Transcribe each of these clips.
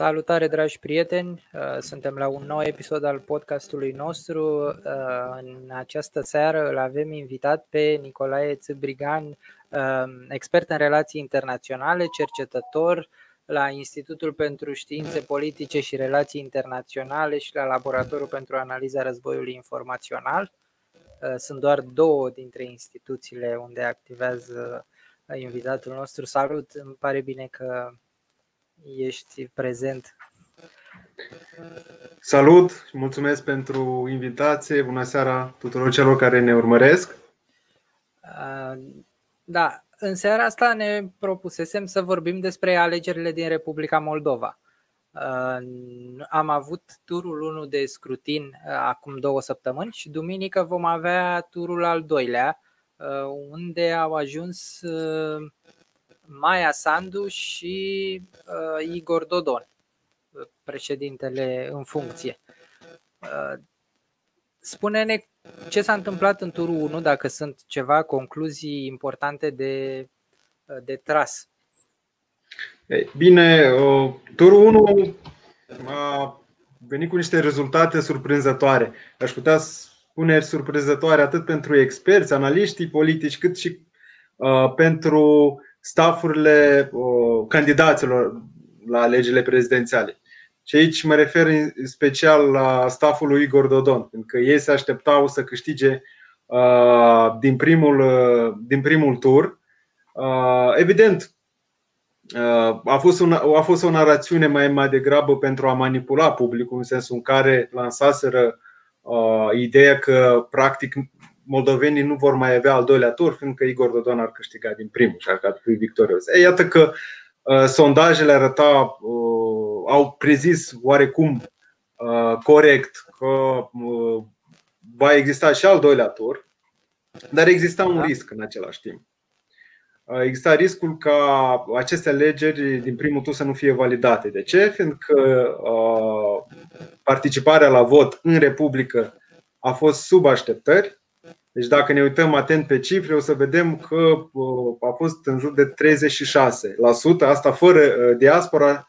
Salutare, dragi prieteni! Uh, suntem la un nou episod al podcastului nostru. Uh, în această seară îl avem invitat pe Nicolae Țâbrigan, uh, expert în relații internaționale, cercetător la Institutul pentru Științe Politice și Relații Internaționale și la Laboratorul pentru Analiza Războiului Informațional. Sunt doar două dintre instituțiile unde activează invitatul nostru. Salut! Îmi pare bine că ești prezent. Salut și mulțumesc pentru invitație. Bună seara tuturor celor care ne urmăresc. Da, în seara asta ne propusesem să vorbim despre alegerile din Republica Moldova. Am avut turul 1 de scrutin acum două săptămâni și duminică vom avea turul al doilea, unde au ajuns Maia Sandu și uh, Igor Dodon, președintele în funcție. Uh, spune-ne ce s-a întâmplat în turul 1, dacă sunt ceva concluzii importante de, uh, de tras. Bine, uh, turul 1 a venit cu niște rezultate surprinzătoare. Aș putea spune surprinzătoare atât pentru experți, analiștii politici, cât și uh, pentru staffurile candidaților la alegerile prezidențiale. Și aici mă refer în special la staful lui Igor Dodon, pentru că ei se așteptau să câștige din primul, din primul tur. Evident, a fost, una, a fost o narațiune mai, mai degrabă pentru a manipula publicul, în sensul în care lansaseră uh, ideea că practic moldovenii nu vor mai avea al doilea tur, fiindcă Igor Dodon ar câștiga din primul și ar fi victorios. E, iată că uh, sondajele arăta, uh, au prezis oarecum uh, corect că uh, va exista și al doilea tur, dar exista un da. risc în același timp. Uh, exista riscul ca aceste alegeri din primul tur să nu fie validate. De ce? Fiindcă uh, participarea la vot în Republică a fost sub așteptări deci dacă ne uităm atent pe cifre, o să vedem că uh, a fost în jur de 36%, asta fără uh, diaspora,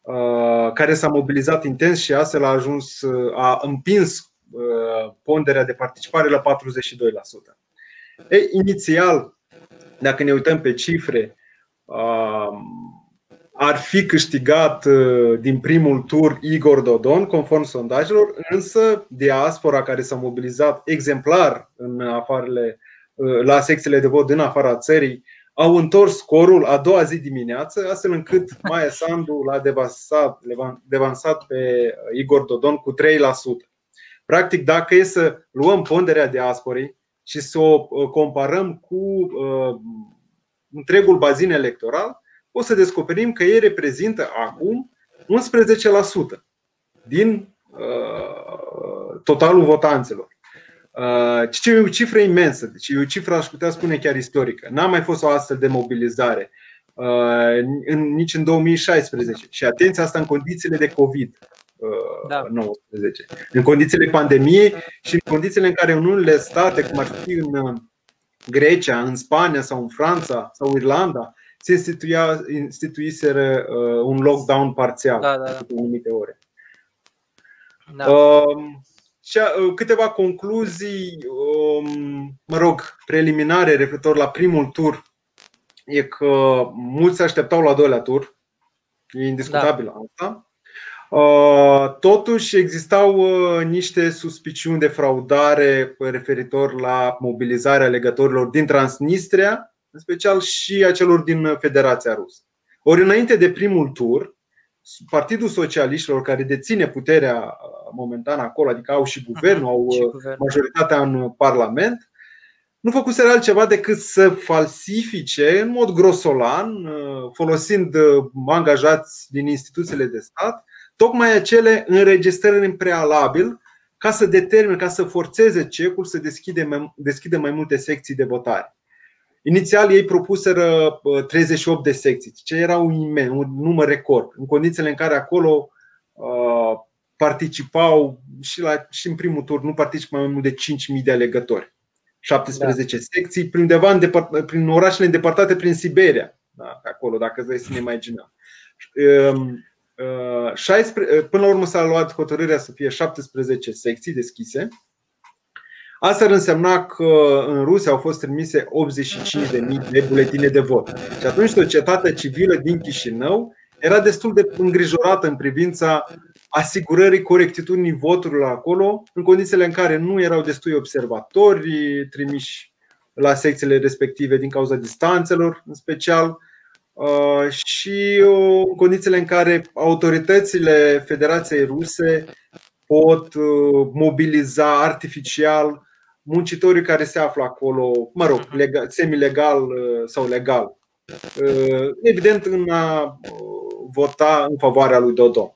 uh, care s-a mobilizat intens și astfel a ajuns, a împins ponderea de participare la 42%. Ei, inițial, dacă ne uităm pe cifre, ar fi câștigat uh, din primul tur Igor Dodon, conform sondajelor, însă diaspora care s-a mobilizat exemplar în afarele, uh, la secțiile de vot din afara țării au întors scorul a doua zi dimineață, astfel încât Maia Sandu l-a devansat, devansat pe uh, Igor Dodon cu 3%. Practic, dacă e să luăm ponderea diasporii și să o comparăm cu uh, întregul bazin electoral, o să descoperim că ei reprezintă acum 11% din uh, totalul votanților. Uh, ce e o cifră imensă, deci e o cifră, aș putea spune chiar istorică. N-a mai fost o astfel de mobilizare uh, în, nici în 2016. Și atenție, asta în condițiile de COVID. 19. Da. În condițiile pandemiei și în condițiile în care în unele state, cum ar fi în Grecia, în Spania sau în Franța sau Irlanda, se instituia, instituiseră uh, un lockdown parțial da, da, da. cu anumite ore. Da. Um, uh, câteva concluzii, um, mă rog, preliminare referitor la primul tur e că mulți se așteptau la doilea tur. E indiscutabil da. asta. Uh, totuși existau uh, niște suspiciuni de fraudare referitor la mobilizarea legătorilor din Transnistria în special și a celor din Federația Rusă. Ori înainte de primul tur, Partidul Socialiștilor, care deține puterea uh, momentan acolo, adică au și guvernul, au și uh, guvern. majoritatea în Parlament, nu făcuseră altceva decât să falsifice în mod grosolan, uh, folosind angajați din instituțiile de stat, tocmai acele înregistrări în prealabil ca să determine, ca să forțeze cecul să deschide mai, deschide mai multe secții de votare. Inițial ei propuseră 38 de secții, ce era un, imen, un număr record, în condițiile în care acolo uh, participau și, la, și în primul tur nu participă mai mult de 5.000 de alegători. 17 da. secții, prin, undeva în depart, prin orașele îndepărtate prin Siberia. Da, acolo, dacă vrei să ne imaginăm. Um, 16, până la urmă s-a luat hotărârea să fie 17 secții deschise. Asta ar însemna că în Rusia au fost trimise 85.000 de buletine de vot. Și atunci societatea civilă din Chișinău era destul de îngrijorată în privința asigurării corectitudinii voturilor acolo, în condițiile în care nu erau destui observatori trimiși la secțiile respective din cauza distanțelor, în special, uh, și uh, în condițiile în care autoritățile Federației Ruse pot uh, mobiliza artificial muncitorii care se află acolo, mă rog, legal, semi-legal sau legal. Evident, în a vota în favoarea lui Dodon.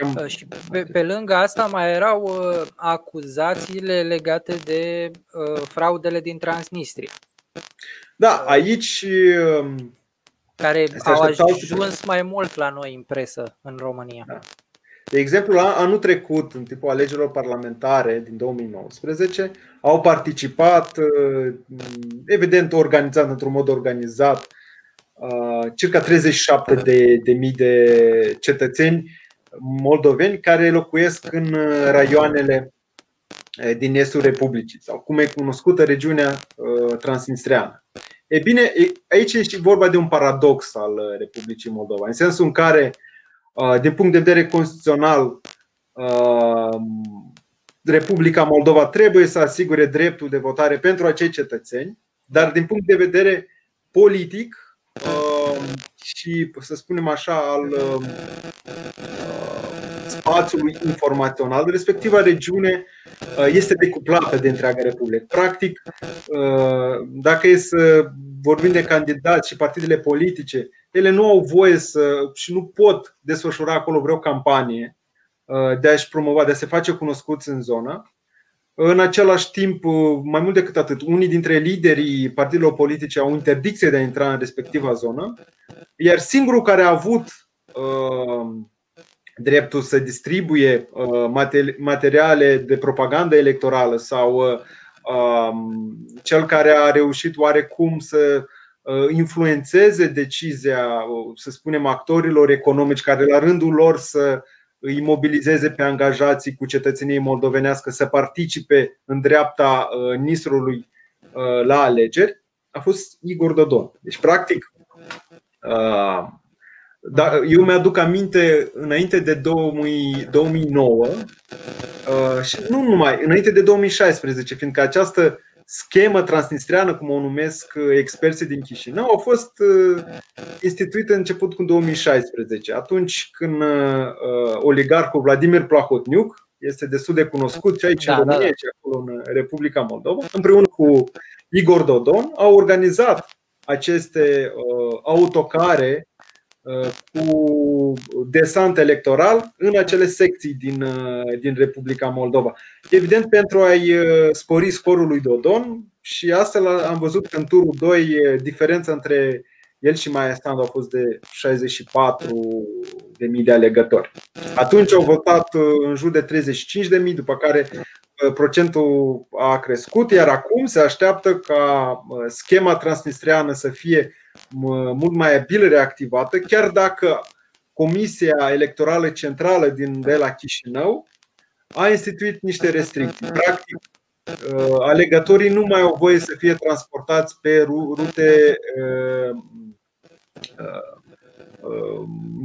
Uh, și pe, pe lângă asta mai erau uh, acuzațiile legate de uh, fraudele din Transnistria. Da, aici um, care au ajuns mai mult la noi în presă în România. Da. De exemplu, anul trecut, în timpul alegerilor parlamentare din 2019, au participat, uh, evident organizat într-un mod organizat, circa 37 de, de mii de cetățeni moldoveni care locuiesc în uh, raioanele uh, din estul Republicii sau cum e cunoscută regiunea uh, transnistreană. E bine, aici e și vorba de un paradox al Republicii Moldova, în sensul în care, din punct de vedere constituțional, Republica Moldova trebuie să asigure dreptul de votare pentru acei cetățeni, dar din punct de vedere politic, și, să spunem așa, al uh, spațiului informațional, respectiva regiune uh, este decuplată de întreaga Republică. Practic, uh, dacă e să vorbim de candidați și partidele politice, ele nu au voie să și nu pot desfășura acolo vreo campanie de a-și promova, de a se face cunoscuți în zonă. În același timp, mai mult decât atât, unii dintre liderii partidelor politice au interdicție de a intra în respectiva zonă, iar singurul care a avut uh, dreptul să distribuie uh, materiale de propagandă electorală sau uh, um, cel care a reușit oarecum să uh, influențeze decizia, uh, să spunem, actorilor economici care la rândul lor să îi mobilizeze pe angajații cu cetățenie moldovenească să participe în dreapta uh, Nisrului uh, la alegeri, a fost Igor Dodon. Deci, practic, uh, da, eu mi-aduc aminte înainte de 2000, 2009 și nu numai, înainte de 2016, fiindcă această schemă transnistreană, cum o numesc experții din Chișinău, au fost instituite început cu 2016, atunci când oligarhul Vladimir Plahotniuc este destul de cunoscut și aici da, în România, da, da. și acolo în Republica Moldova, împreună cu Igor Dodon, au organizat aceste autocare cu desant electoral în acele secții din, din Republica Moldova. Evident, pentru a-i spori scorul lui Dodon și astfel am văzut că în turul 2 diferența între el și Maia Sandu a fost de 64 de mii de alegători. Atunci au votat în jur de 35 de mii, după care procentul a crescut, iar acum se așteaptă ca schema transnistreană să fie mult mai abil reactivată, chiar dacă Comisia Electorală Centrală din de la Chișinău a instituit niște restricții. Practic, uh, alegătorii nu mai au voie să fie transportați pe rute uh, uh,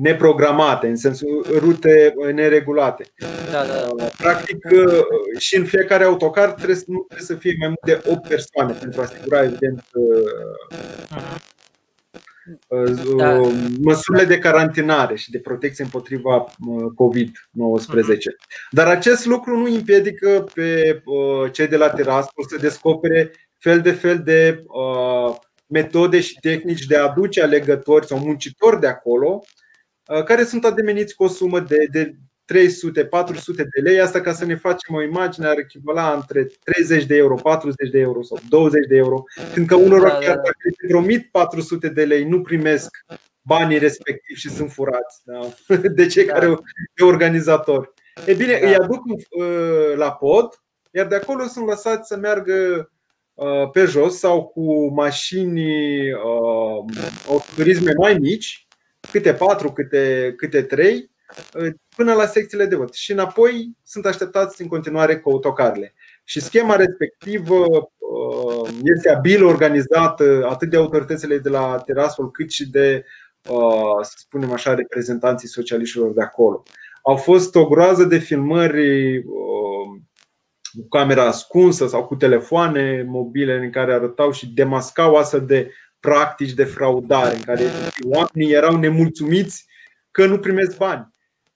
neprogramate, în sensul rute neregulate. Da, da. Practic, și în fiecare autocar trebuie, nu trebuie să fie mai mult de 8 persoane pentru a asigura, evident, da. măsurile de carantinare și de protecție împotriva COVID-19. Dar acest lucru nu împiedică pe cei de la Tiraspol să descopere fel de fel de metode și tehnici de a aduce alegători sau muncitori de acolo care sunt ademeniți cu o sumă de, de 300, 400 de lei, asta ca să ne facem o imagine ar echivala între 30 de euro, 40 de euro sau 20 de euro, fiindcă unor da, chiar da. dacă îi promit 400 de lei, nu primesc banii respectivi și sunt furați da? de cei da. care de organizatori. E bine, da. îi aduc uh, la pod, iar de acolo sunt lăsați să meargă uh, pe jos sau cu mașini uh, autoturisme mai mici câte patru, câte, câte trei, până la secțiile de vot. Și înapoi sunt așteptați în continuare cu autocarele. Și schema respectivă este abil organizată atât de autoritățile de la Tiraspol cât și de, să spunem așa, reprezentanții socialiștilor de acolo. Au fost o groază de filmări cu camera ascunsă sau cu telefoane mobile în care arătau și demascau astfel de practici de fraudare, în care oamenii erau nemulțumiți că nu primesc bani.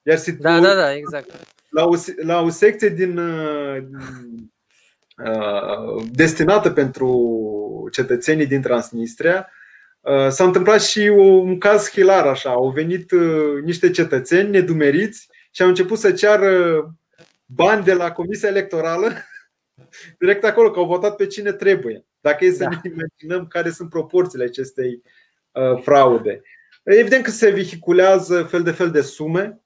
Iar situ- da, da, da, exact. La o, la o secție din uh, destinată pentru cetățenii din Transnistria, uh, s-a întâmplat și un caz hilar așa. Au venit uh, niște cetățeni nedumeriți și au început să ceară bani de la Comisia Electorală direct acolo, că au votat pe cine trebuie. Dacă e să da. ne imaginăm care sunt proporțiile acestei uh, fraude. Evident că se vehiculează fel de fel de sume,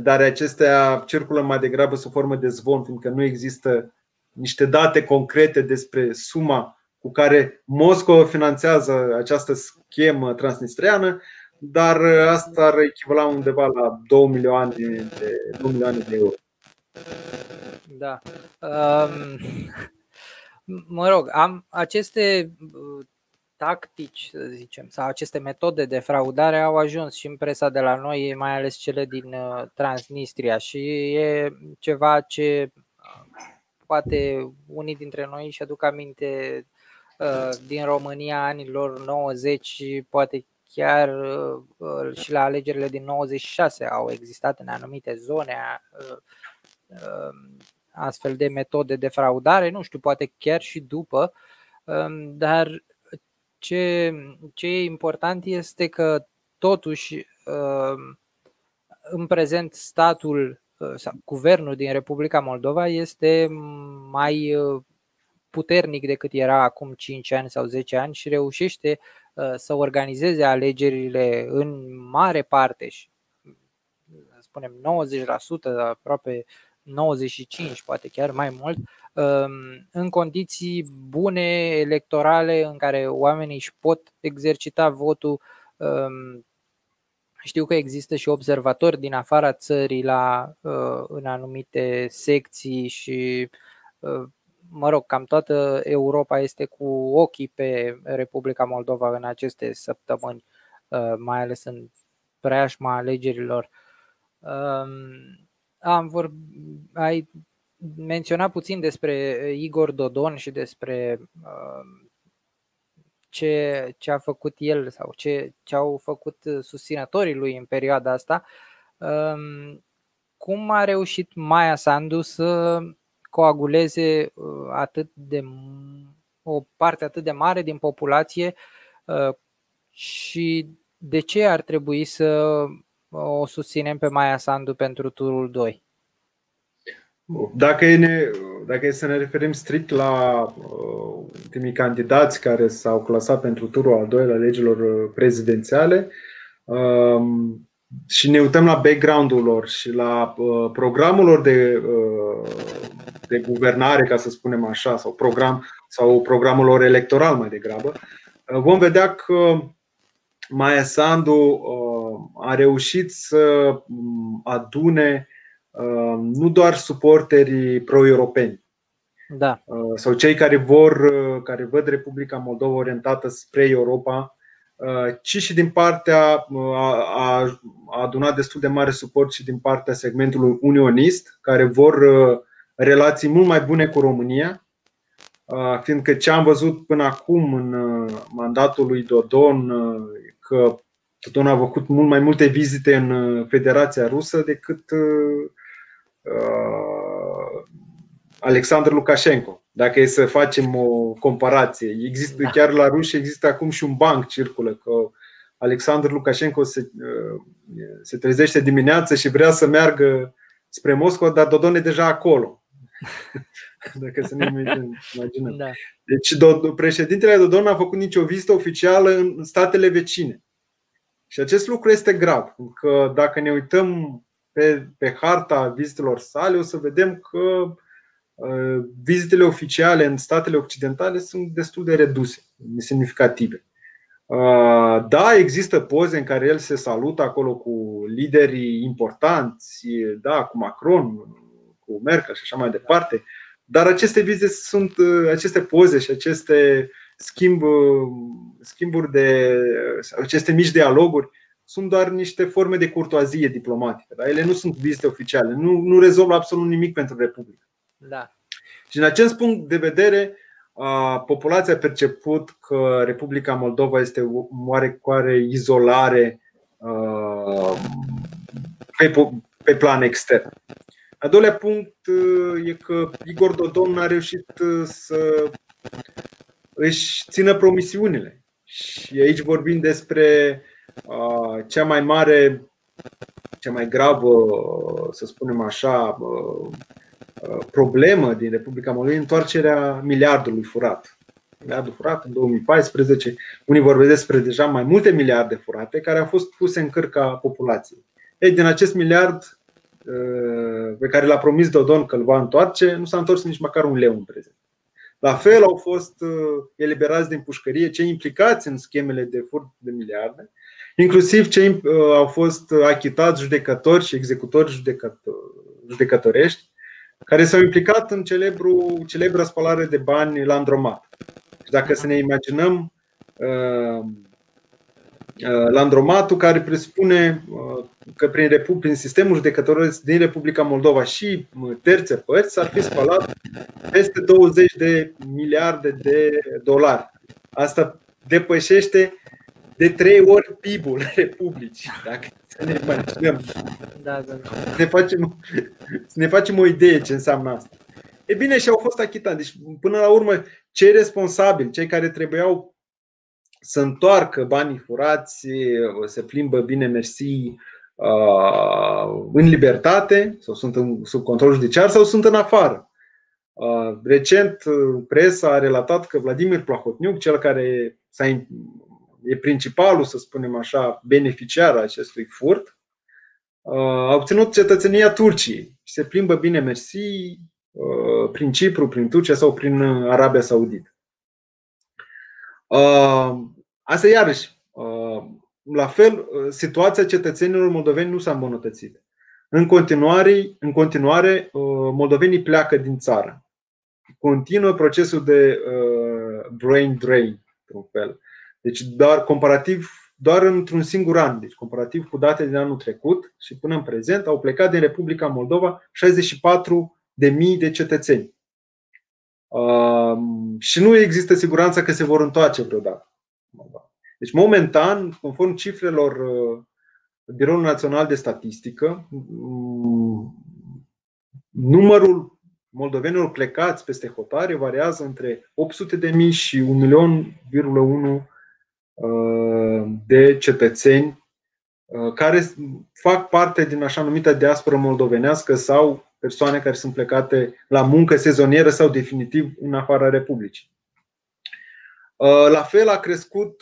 dar acestea circulă mai degrabă sub formă de zvon, fiindcă nu există niște date concrete despre suma cu care Moscova finanțează această schemă transnistriană, dar asta ar echivala undeva la 2 milioane de, 2 milioane de euro. Da. Um, mă rog, am aceste uh, tactici, să zicem, sau aceste metode de fraudare au ajuns și în presa de la noi, mai ales cele din uh, Transnistria. Și e ceva ce uh, poate unii dintre noi și aduc aminte din România anilor 90 poate chiar și la alegerile din 96 au existat în anumite zone astfel de metode de fraudare, nu știu, poate chiar și după, um, dar ce, ce e important este că totuși um, în prezent statul uh, sau guvernul din Republica Moldova este mai uh, puternic decât era acum 5 ani sau 10 ani și reușește uh, să organizeze alegerile în mare parte și spunem 90%, aproape 95, poate chiar mai mult, um, în condiții bune electorale în care oamenii își pot exercita votul. Um, știu că există și observatori din afara țării la, uh, în anumite secții și uh, mă rog, cam toată Europa este cu ochii pe Republica Moldova în aceste săptămâni, uh, mai ales în preajma alegerilor. Um, am vor, ai menționat puțin despre Igor Dodon și despre uh, ce, ce a făcut el sau ce, ce au făcut susținătorii lui în perioada asta. Um, cum a reușit Maia Sandu să coaguleze uh, atât de o parte atât de mare din populație uh, și de ce ar trebui să o susținem pe Maia Sandu pentru turul 2. Dacă e, ne, dacă e să ne referim strict la uh, ultimii candidați care s-au clasat pentru turul al doilea legilor uh, prezidențiale uh, și ne uităm la background-ul lor și la uh, programul lor de, uh, de guvernare, ca să spunem așa, sau, program, sau programul lor electoral mai degrabă, uh, vom vedea că Maia Sandu uh, a reușit să mm, adune uh, nu doar suporterii pro-europeni da. Uh, sau cei care vor, care văd Republica Moldova orientată spre Europa, ci și din partea a, a adunat destul de mare suport și din partea segmentului unionist, care vor relații mult mai bune cu România, fiindcă ce am văzut până acum în mandatul lui Dodon că Dodon a făcut mult mai multe vizite în uh, Federația Rusă decât uh, uh, Alexandru Lukashenko. Dacă e să facem o comparație, există da. chiar la ruși există acum și un banc circulă că Alexandru Lukashenko se, se trezește dimineața și vrea să meargă spre Moscova, dar Dodon e deja acolo. Dacă să ne imaginăm. Da. Deci președintele Dodon a făcut nicio vizită oficială în statele vecine. Și acest lucru este grav, că dacă ne uităm pe, pe harta vizitelor sale, o să vedem că uh, vizitele oficiale în statele occidentale sunt destul de reduse, semnificative. Da, există poze în care el se salută acolo cu liderii importanți, da, cu Macron, cu Merkel și așa mai departe. Dar aceste vize sunt, aceste poze și aceste schimb, schimburi de, aceste mici dialoguri sunt doar niște forme de curtoazie diplomatică. Da? Ele nu sunt vizite oficiale, nu, nu rezolvă absolut nimic pentru Republică. Da. Și în acest punct de vedere, populația a perceput că Republica Moldova este o oarecare izolare pe, pe plan extern. A doilea punct e că Igor Dodon a reușit să își țină promisiunile. Și aici vorbim despre cea mai mare, cea mai gravă, să spunem așa, problemă din Republica Moldova, întoarcerea miliardului furat. Miliardul furat în 2014, unii vorbesc despre deja mai multe miliarde furate care au fost puse în cârca populației. Ei, din acest miliard pe care l-a promis Dodon că îl va întoarce, nu s-a întors nici măcar un leu în prezent. La fel au fost eliberați din pușcărie cei implicați în schemele de furt de miliarde inclusiv cei uh, au fost achitați judecători și executori judecătorești care s-au implicat în celebru, celebra spălare de bani la Andromat. Și dacă să ne imaginăm uh, uh, Landromatul care presupune că prin, Repu- prin sistemul judecătoresc din Republica Moldova și terțe părți s-ar fi spălat peste 20 de miliarde de dolari. Asta depășește de trei ori PIB-ul Republicii. Dacă să ne imaginăm. Da, da, da. Să, ne facem, să ne facem o idee ce înseamnă asta. E bine, și au fost achitați. Deci, până la urmă, cei responsabili, cei care trebuiau să întoarcă banii furați, se plimbă bine, mersi, în libertate sau sunt în, sub control judiciar sau sunt în afară. Recent, presa a relatat că Vladimir Plahotniuc, cel care s-a e principalul, să spunem așa, beneficiar al acestui furt, uh, a obținut cetățenia Turciei și se plimbă bine mersi uh, prin Cipru, prin Turcia sau prin Arabia Saudită. Uh, asta iarăși, la fel, situația cetățenilor moldoveni nu s-a îmbunătățit. În continuare, în continuare moldovenii pleacă din țară. Continuă procesul de brain drain, într-un fel. Deci doar comparativ, doar într-un singur an, deci comparativ cu date din anul trecut și până în prezent, au plecat din Republica Moldova 64 de mii de cetățeni. Uh, și nu există siguranța că se vor întoarce vreodată. Deci, momentan, conform cifrelor uh, Biroului Național de Statistică, um, numărul moldovenilor plecați peste hotare variază între 800 de mii și 1.1 Uh, de cetățeni uh, care fac parte din așa numită diasporă moldovenească sau persoane care sunt plecate la muncă sezonieră sau definitiv în afara Republicii. Uh, la fel a crescut,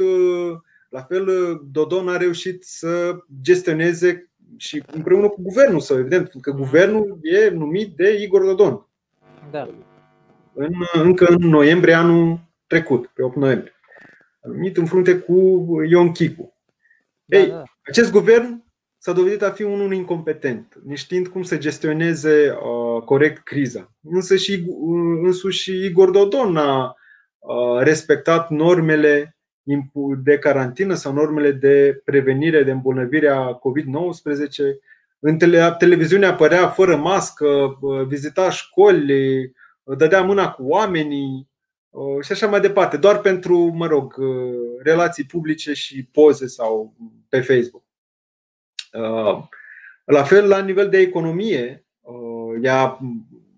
la fel Dodon a reușit să gestioneze și împreună cu guvernul său, evident, pentru că guvernul e numit de Igor Dodon. Da. În, încă în noiembrie anul trecut, pe 8 noiembrie numit în frunte cu Ion Chicu. Da, Ei, da. acest guvern s-a dovedit a fi unul incompetent, neștiind cum să gestioneze uh, corect criza. Însă și, uh, însuși Igor Dodon a uh, respectat normele de carantină sau normele de prevenire, de îmbolnăvire a COVID-19. În tele- televiziune apărea fără mască, uh, vizita școli, dădea mâna cu oamenii, Uh, și așa mai departe, doar pentru, mă rog, uh, relații publice și poze sau pe Facebook. Uh, la fel, la nivel de economie, ea,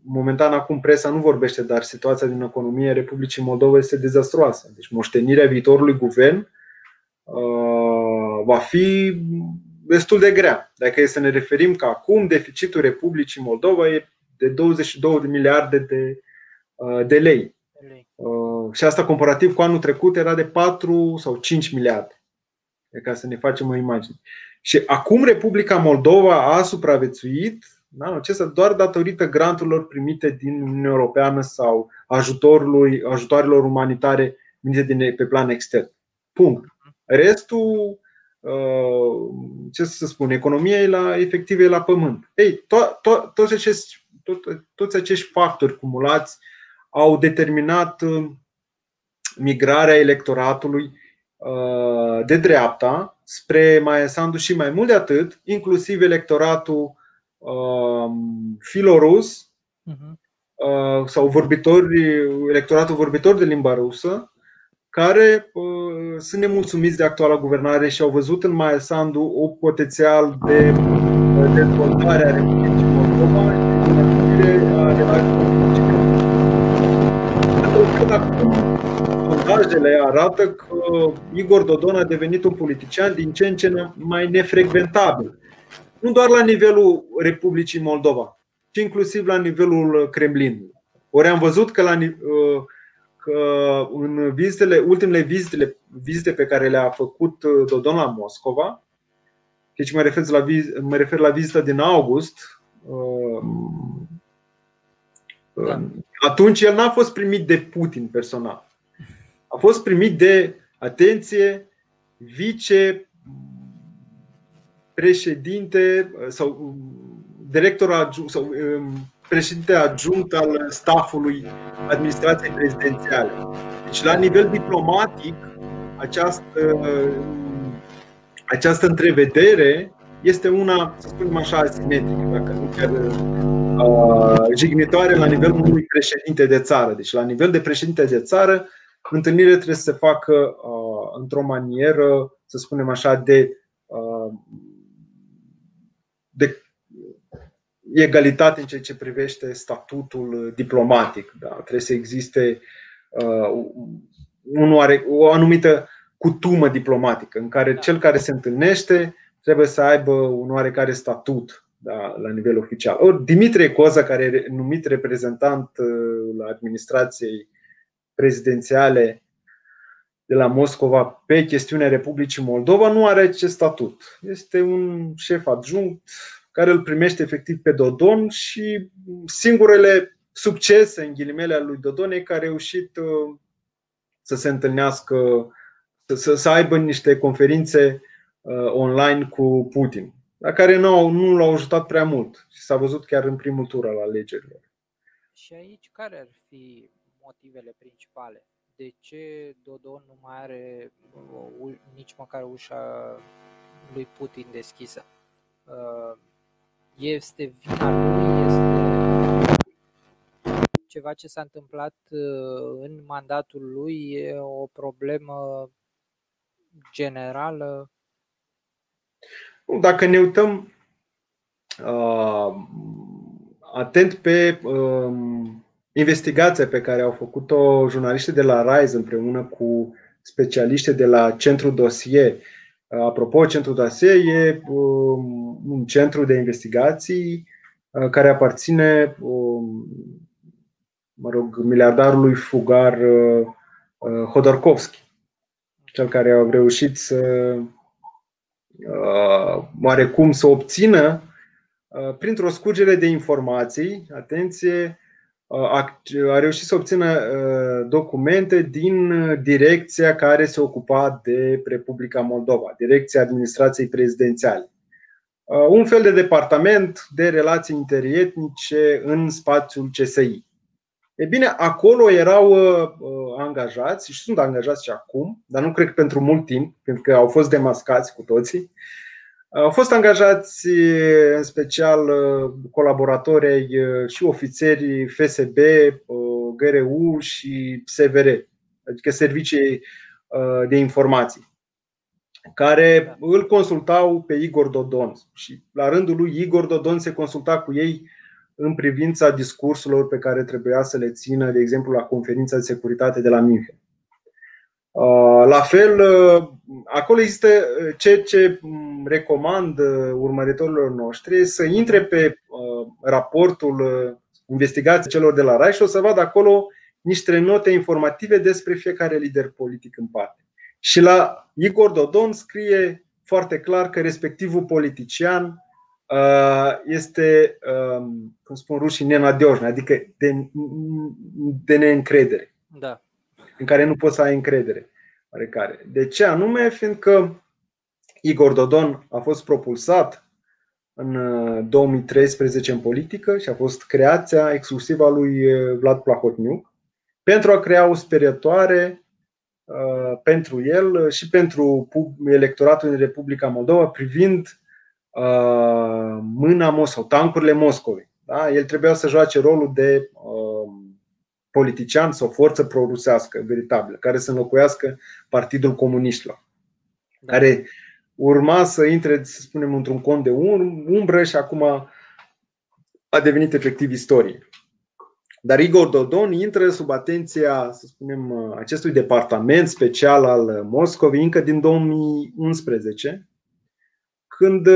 momentan acum presa nu vorbește, dar situația din economie Republicii Moldova este dezastruoasă. Deci moștenirea viitorului guvern va fi destul de grea. Dacă e să ne referim că acum deficitul Republicii Moldova e de 22 de miliarde de, de lei. Uh, și asta comparativ cu anul trecut era de 4 sau 5 miliarde. Ca să ne facem o imagine. Și acum Republica Moldova a supraviețuit da, acesta doar datorită granturilor primite din Uniunea Europeană sau ajutorului, ajutoarelor umanitare primite din, pe plan extern. Punct. Restul, ce să spun, economia e la, efectiv e la pământ. Ei, to- to- toți, acești, to- toți acești factori cumulați au determinat migrarea electoratului de dreapta spre Maia Sandu și mai mult de atât, inclusiv electoratul filorus uh-huh. sau vorbitori, electoratul vorbitor de limba rusă, care uh, sunt nemulțumiți de actuala guvernare și au văzut în Maia Sandu o potențial de dezvoltare a Republicii Moldova și de a relațiilor acum sondajele arată că Igor Dodon a devenit un politician din ce în ce mai nefrecventabil. Nu doar la nivelul Republicii Moldova, ci inclusiv la nivelul Kremlinului. Ori am văzut că, la, uh, că în vizitele, ultimele vizitele, vizite pe care le-a făcut uh, Dodon la Moscova, deci mă refer la, mă refer la vizita din august, uh, da. atunci el n-a fost primit de Putin personal. A fost primit de, atenție, vice președinte sau director adjunct sau um, președinte adjunct al staffului administrației prezidențiale. Deci, la nivel diplomatic, această, această întrevedere este una, să spunem așa, asimetrică, dacă nu chiar uh, jignitoare la nivelul unui președinte de țară. Deci, la nivel de președinte de țară, întâlnirea trebuie să se facă uh, într-o manieră, să spunem așa, de, uh, de egalitate în ceea ce privește statutul diplomatic. Da? Trebuie să existe uh, un oare, o anumită cutumă diplomatică în care cel care se întâlnește trebuie să aibă un oarecare statut da, la nivel oficial. Or, Dimitrie Coza, care e numit reprezentant uh, la administrației prezidențiale de la Moscova pe chestiunea Republicii Moldova, nu are acest statut. Este un șef adjunct care îl primește efectiv pe Dodon și singurele succese în ghilimele al lui Dodon e că a reușit uh, să se întâlnească, să, să aibă niște conferințe uh, online cu Putin, la care nu, nu l-au ajutat prea mult și s-a văzut chiar în primul tur al alegerilor. Și aici care ar fi motivele principale? De ce Dodon nu mai are uh, nici măcar ușa lui Putin deschisă? este vina lui, este ceva ce s-a întâmplat uh, în mandatul lui, e o problemă generală? Dacă ne uităm uh, atent pe uh, investigația pe care au făcut-o jurnaliștii de la Rise împreună cu specialiștii de la Centrul Dosie Apropo, Centrul DASE e um, un centru de investigații uh, care aparține um, mă rog, miliardarului fugar uh, uh, Hodorkovski, cel care a reușit să oarecum să obțină printr-o scurgere de informații, atenție, a reușit să obțină uh, documente din direcția care se ocupa de Republica Moldova, direcția administrației prezidențiale. Uh, un fel de departament de relații interietnice în spațiul CSI. E bine, acolo erau uh, angajați și sunt angajați și acum, dar nu cred că pentru mult timp, pentru că au fost demascați cu toții, au fost angajați în special colaboratorii și ofițerii FSB, GRU și SVR, adică servicii de informații, care îl consultau pe Igor Dodon și la rândul lui Igor Dodon se consulta cu ei în privința discursurilor pe care trebuia să le țină, de exemplu, la conferința de securitate de la München. Uh, la fel, uh, acolo există uh, ce, ce mm, recomand urmăritorilor noștri să intre pe raportul investigației celor de la RAI și o să vadă acolo niște note informative despre fiecare lider politic în parte. Și la Igor Dodon scrie foarte clar că respectivul politician este, um, cum spun rușii, nenadiojn, adică de, de neîncredere. Da în care nu poți să ai încredere. oarecare. De ce anume? Fiindcă Igor Dodon a fost propulsat în 2013 în politică și a fost creația exclusivă a lui Vlad Plahotniuc pentru a crea o sperietoare uh, pentru el și pentru electoratul din Republica Moldova privind uh, mâna Moscova, tancurile Moscovei. Da? El trebuia să joace rolul de uh, politician sau forță pro-rusească veritabilă, care să înlocuiască Partidul Comuniștilor, da. care urma să intre, să spunem, într-un cont de umbră și acum a devenit efectiv istorie. Dar Igor Dodon intră sub atenția, să spunem, acestui departament special al Moscovei încă din 2011, când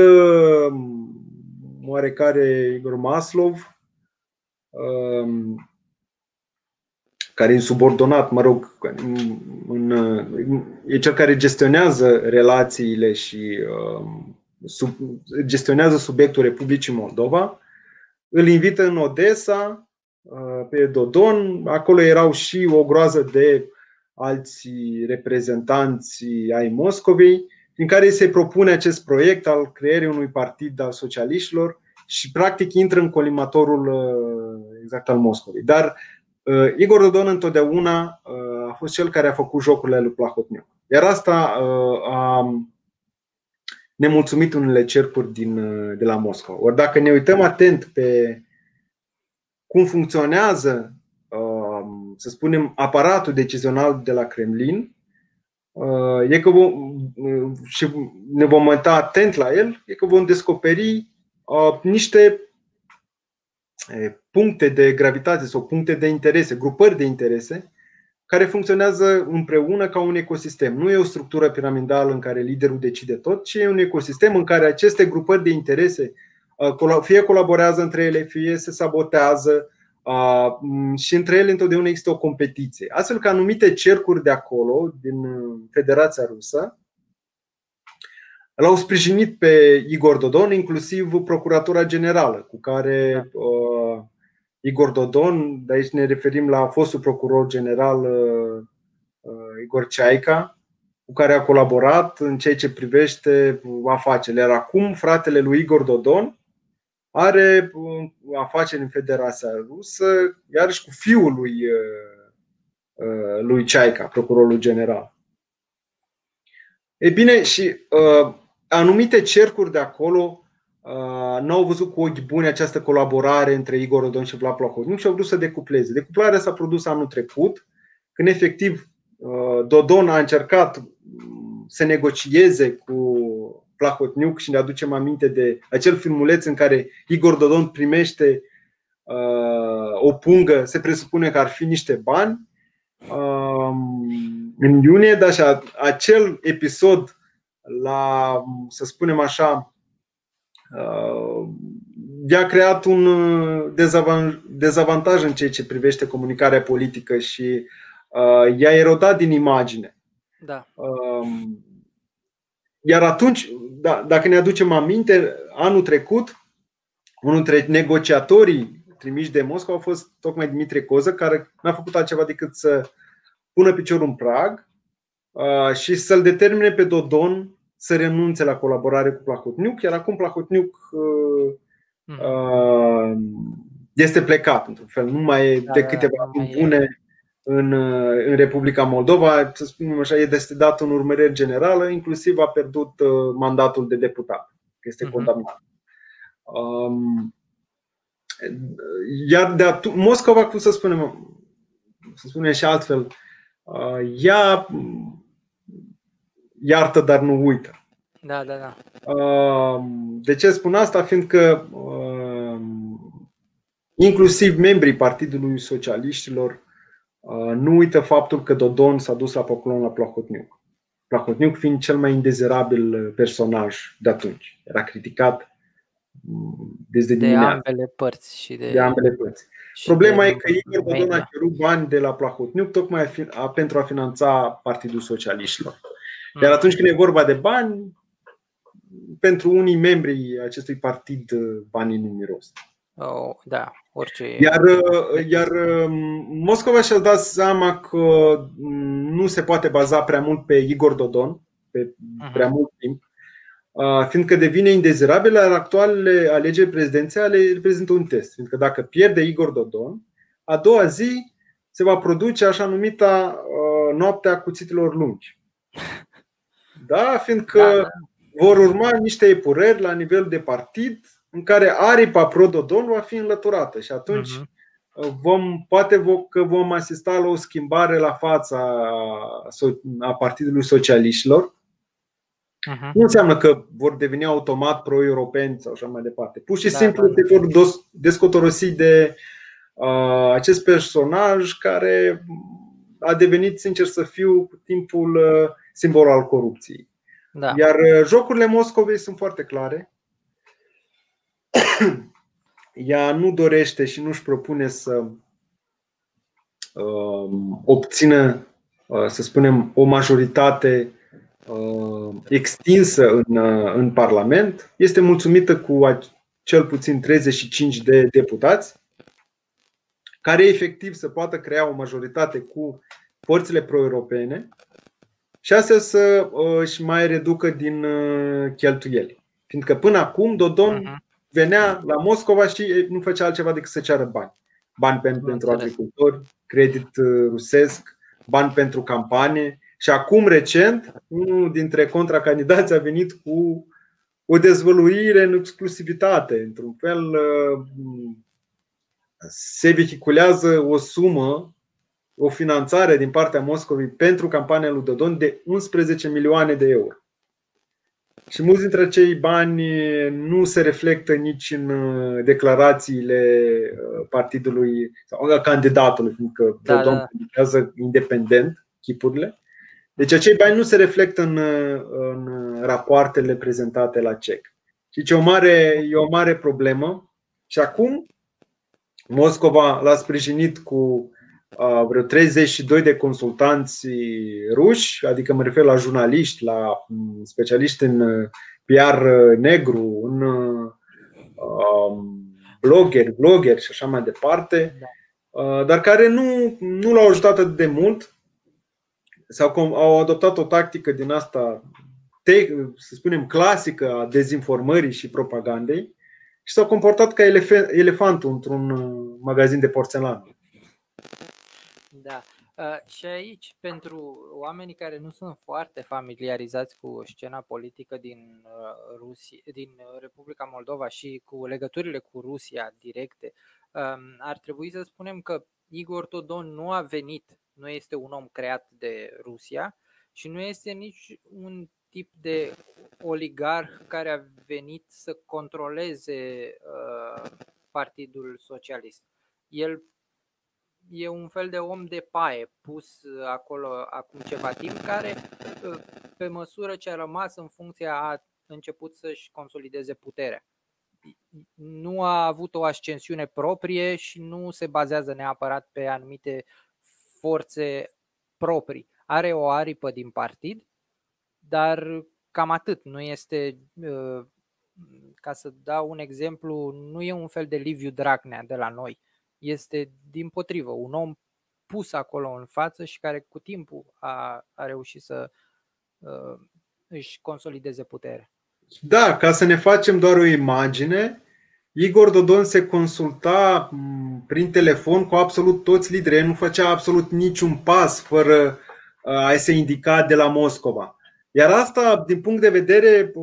oarecare Igor Maslov, um, care e subordonat, mă rog, în, e cel care gestionează relațiile și um, sub, gestionează subiectul Republicii Moldova, îl invită în Odessa uh, pe Dodon. Acolo erau și o groază de alți reprezentanți ai Moscovei prin care se propune acest proiect al creării unui partid al socialiștilor și practic intră în colimatorul uh, exact al Moscovei. Dar uh, Igor Dodon întotdeauna uh, a fost cel care a făcut jocurile lui Plahotniuc. Iar asta a nemulțumit unele cercuri din, de la Moscova. Ori dacă ne uităm atent pe cum funcționează, să spunem, aparatul decizional de la Kremlin, Uh, e că vom, uh, și ne vom uita atent la el, e că vom descoperi uh, niște puncte de gravitate sau puncte de interese, grupări de interese, care funcționează împreună ca un ecosistem. Nu e o structură piramidală în care liderul decide tot, ci e un ecosistem în care aceste grupări de interese fie colaborează între ele, fie se sabotează, și între ele întotdeauna există o competiție. Astfel că anumite cercuri de acolo, din uh, Federația Rusă, l-au sprijinit pe Igor Dodon, inclusiv Procuratura Generală, cu care uh, Igor Dodon, de aici ne referim la fostul procuror general uh, uh, Igor Ceaica, cu care a colaborat în ceea ce privește afacerile. Iar acum fratele lui Igor Dodon are afaceri în Federația Rusă, iarăși cu fiul lui, uh, uh, lui Ceaica, procurorul general. E bine, și uh, anumite cercuri de acolo uh, n-au văzut cu ochi buni această colaborare între Igor Odon și Vlad Plahotniuc și au vrut să decupleze. Decuplarea s-a produs anul trecut, când efectiv uh, Dodon a încercat să negocieze cu Plahotniuc și ne aducem aminte de acel filmuleț în care Igor Dodon primește uh, o pungă, se presupune că ar fi niște bani uh, în iunie, dar și acel episod la, să spunem așa, uh, i-a creat un uh, dezavantaj în ceea ce privește comunicarea politică și uh, i-a erodat din imagine. Da. Uh, iar atunci, da, dacă ne aducem aminte, anul trecut, unul dintre negociatorii trimiși de Moscova a fost tocmai Dimitrie Coză, care n-a făcut altceva decât să pună piciorul în prag uh, și să-l determine pe Dodon să renunțe la colaborare cu Plahotniuc, iar acum Plahotniuc uh, hmm. uh, este plecat, într-un fel. Nu mai e de da, câteva luni bune în, în Republica Moldova, să spunem așa, este dat în urmărire generală, inclusiv a pierdut uh, mandatul de deputat, este uh-huh. condamnat. Um, iar de atunci, Moscova, cum să spunem, să spunem și altfel, uh, ea iartă, dar nu uită. Da, da, da. Uh, de ce spun asta? Fiindcă uh, inclusiv membrii Partidului Socialiștilor Uh, nu uită faptul că Dodon s-a dus la poklon la Plahotniuc. Plahotniuc fiind cel mai indezirabil personaj de atunci. Era criticat mm, desde de dimineață. ambele părți și de, de ambele părți. Problema de e că Igor Dodon a cerut bani de la Plahotniuc tocmai a, a, pentru a finanța Partidul Socialiștilor. Iar atunci când e vorba de bani, pentru unii membri acestui partid banii nu miros. Oh, da, orice. Iar, iar Moscova și-a dat seama că nu se poate baza prea mult pe Igor Dodon, pe uh-huh. prea mult timp, fiindcă devine indezirabil, la actualele alegeri prezidențiale reprezintă un test. Fiindcă dacă pierde Igor Dodon, a doua zi se va produce așa numita noaptea cuțitilor lungi. Da, fiindcă da, da. vor urma niște epurări la nivel de partid în care aripa pro-Dodon va fi înlăturată și atunci uh-huh. vom, poate că vom asista la o schimbare la fața a Partidului Socialiștilor, Uh-huh. Nu înseamnă că vor deveni automat pro-europeni sau așa mai departe. Pur și da, simplu da, se vor descotorosi de uh, acest personaj care a devenit, sincer să fiu, cu timpul uh, simbol al corupției. Da. Iar uh, jocurile Moscovei sunt foarte clare. Ea nu dorește și nu își propune să uh, obțină, uh, să spunem, o majoritate Uh, extinsă în, uh, în Parlament. Este mulțumită cu cel puțin 35 de deputați, care efectiv să poată crea o majoritate cu forțele pro-europene și astea să uh, își mai reducă din cheltuieli. Fiindcă până acum Dodon uh-huh. venea la Moscova și nu făcea altceva decât să ceară bani. Bani pentru, pentru agricultori, credit rusesc, bani pentru campanie și acum, recent, unul dintre contracandidați a venit cu o dezvăluire în exclusivitate. Într-un fel, uh, se vehiculează o sumă, o finanțare din partea Moscovei pentru campania lui Dodon de 11 milioane de euro. Și mulți dintre acei bani nu se reflectă nici în uh, declarațiile uh, partidului sau a candidatului, fiindcă da, Dodon da. independent chipurile. Deci acei bani nu se reflectă în, în rapoartele prezentate la CEC. Și ce o mare, e o mare problemă. Și acum Moscova l-a sprijinit cu uh, vreo 32 de consultanți ruși, adică mă refer la jurnaliști, la um, specialiști în PR negru, în uh, blogeri, blogeri și așa mai departe, uh, dar care nu, nu l-au ajutat atât de mult sau au adoptat o tactică din asta, să spunem, clasică a dezinformării și propagandei și s-au comportat ca elefantul într-un uh, magazin de porțelană. Da. Uh, și aici, pentru oamenii care nu sunt foarte familiarizați cu scena politică din, uh, Rusia, din Republica Moldova și cu legăturile cu Rusia directe, um, ar trebui să spunem că Igor Todon nu a venit nu este un om creat de Rusia și nu este nici un tip de oligarh care a venit să controleze uh, Partidul Socialist. El e un fel de om de paie pus acolo acum ceva timp care uh, pe măsură ce a rămas în funcție a început să-și consolideze puterea. Nu a avut o ascensiune proprie și nu se bazează neapărat pe anumite forțe proprii. Are o aripă din partid, dar cam atât. Nu este, uh, ca să dau un exemplu, nu e un fel de Liviu Dragnea de la noi. Este din potrivă, un om pus acolo în față și care cu timpul a, a reușit să uh, își consolideze puterea. Da, ca să ne facem doar o imagine, Igor Dodon se consulta prin telefon cu absolut toți liderii, nu făcea absolut niciun pas fără a se indica de la Moscova. Iar asta, din punct de vedere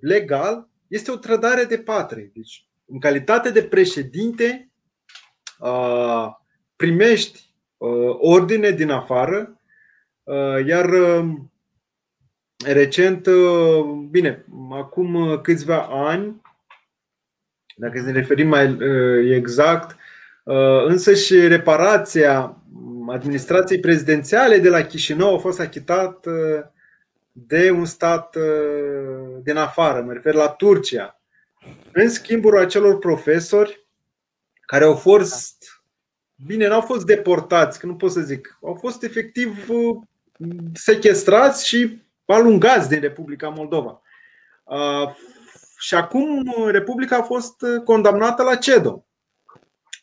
legal, este o trădare de patrie. Deci, în calitate de președinte, primești ordine din afară, iar recent, bine, acum câțiva ani, dacă ne referim mai uh, exact, uh, însă și reparația administrației prezidențiale de la Chișinău a fost achitat uh, de un stat din afară, mă refer la Turcia, în schimbul acelor profesori care au fost, bine, n-au fost deportați, că nu pot să zic, au fost efectiv sequestrați și alungați din Republica Moldova și acum Republica a fost condamnată la CEDO.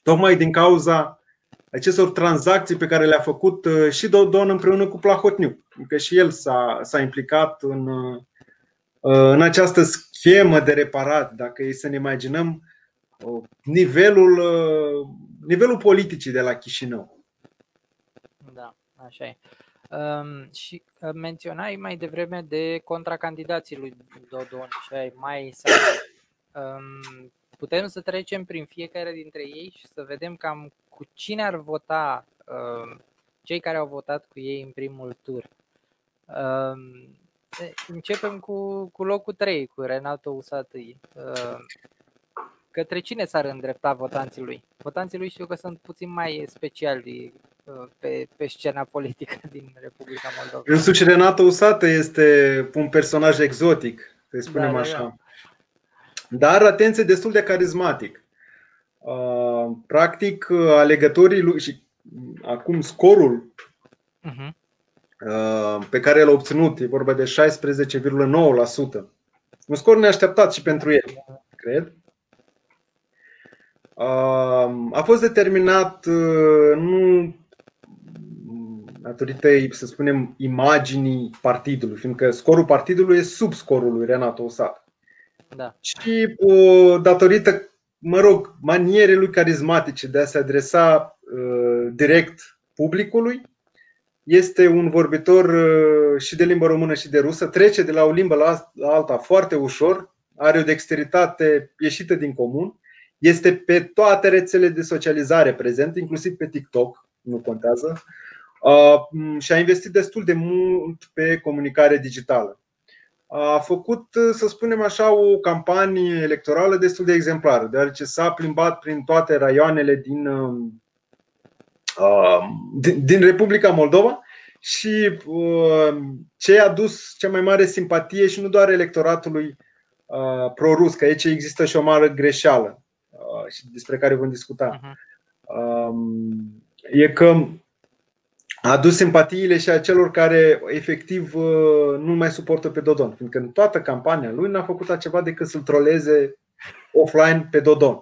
Tocmai din cauza acestor tranzacții pe care le-a făcut și Dodon împreună cu Plahotniuc. Adică și el s-a, s-a implicat în, în această schemă de reparat. Dacă e să ne imaginăm nivelul, nivelul politicii de la Chișinău. Da, așa e. Um, și uh, menționai mai devreme de contracandidații lui Dodon și ai mai um, putem să trecem prin fiecare dintre ei și să vedem cam cu cine ar vota um, cei care au votat cu ei în primul tur. Um, începem cu, cu locul 3, cu Renato Usatăi. Um, către cine s-ar îndrepta votanții lui? Votanții lui știu că sunt puțin mai speciali uh, pe, pe scena politică din Republica Moldova. Însuși Renato Usată este un personaj exotic, să spunem da, așa. Da, da. Dar, atenție, destul de carismatic. Uh, practic, alegătorii lui și acum scorul uh-huh. pe care l-a obținut, e vorba de 16,9%. Un scor neașteptat și pentru el, cred. A fost determinat uh, nu datorită, să spunem, imaginii partidului, fiindcă scorul partidului e sub scorul lui Renato Osat. Da. Și uh, datorită, mă rog, manierei lui carismatice de a se adresa uh, direct publicului, este un vorbitor și de limbă română și de rusă, trece de la o limbă la alta foarte ușor, are o dexteritate ieșită din comun este pe toate rețelele de socializare prezent, inclusiv pe TikTok, nu contează, uh, și a investit destul de mult pe comunicare digitală. A făcut, să spunem așa, o campanie electorală destul de exemplară, deoarece s-a plimbat prin toate raioanele din, uh, din Republica Moldova și uh, ce a dus cea mai mare simpatie și nu doar electoratului pro-rus, că aici există și o mare greșeală și despre care vom discuta, uh-huh. e că a adus simpatiile și a celor care efectiv uh, nu mai suportă pe Dodon, fiindcă în toată campania lui n-a făcut altceva decât să-l troleze offline pe Dodon.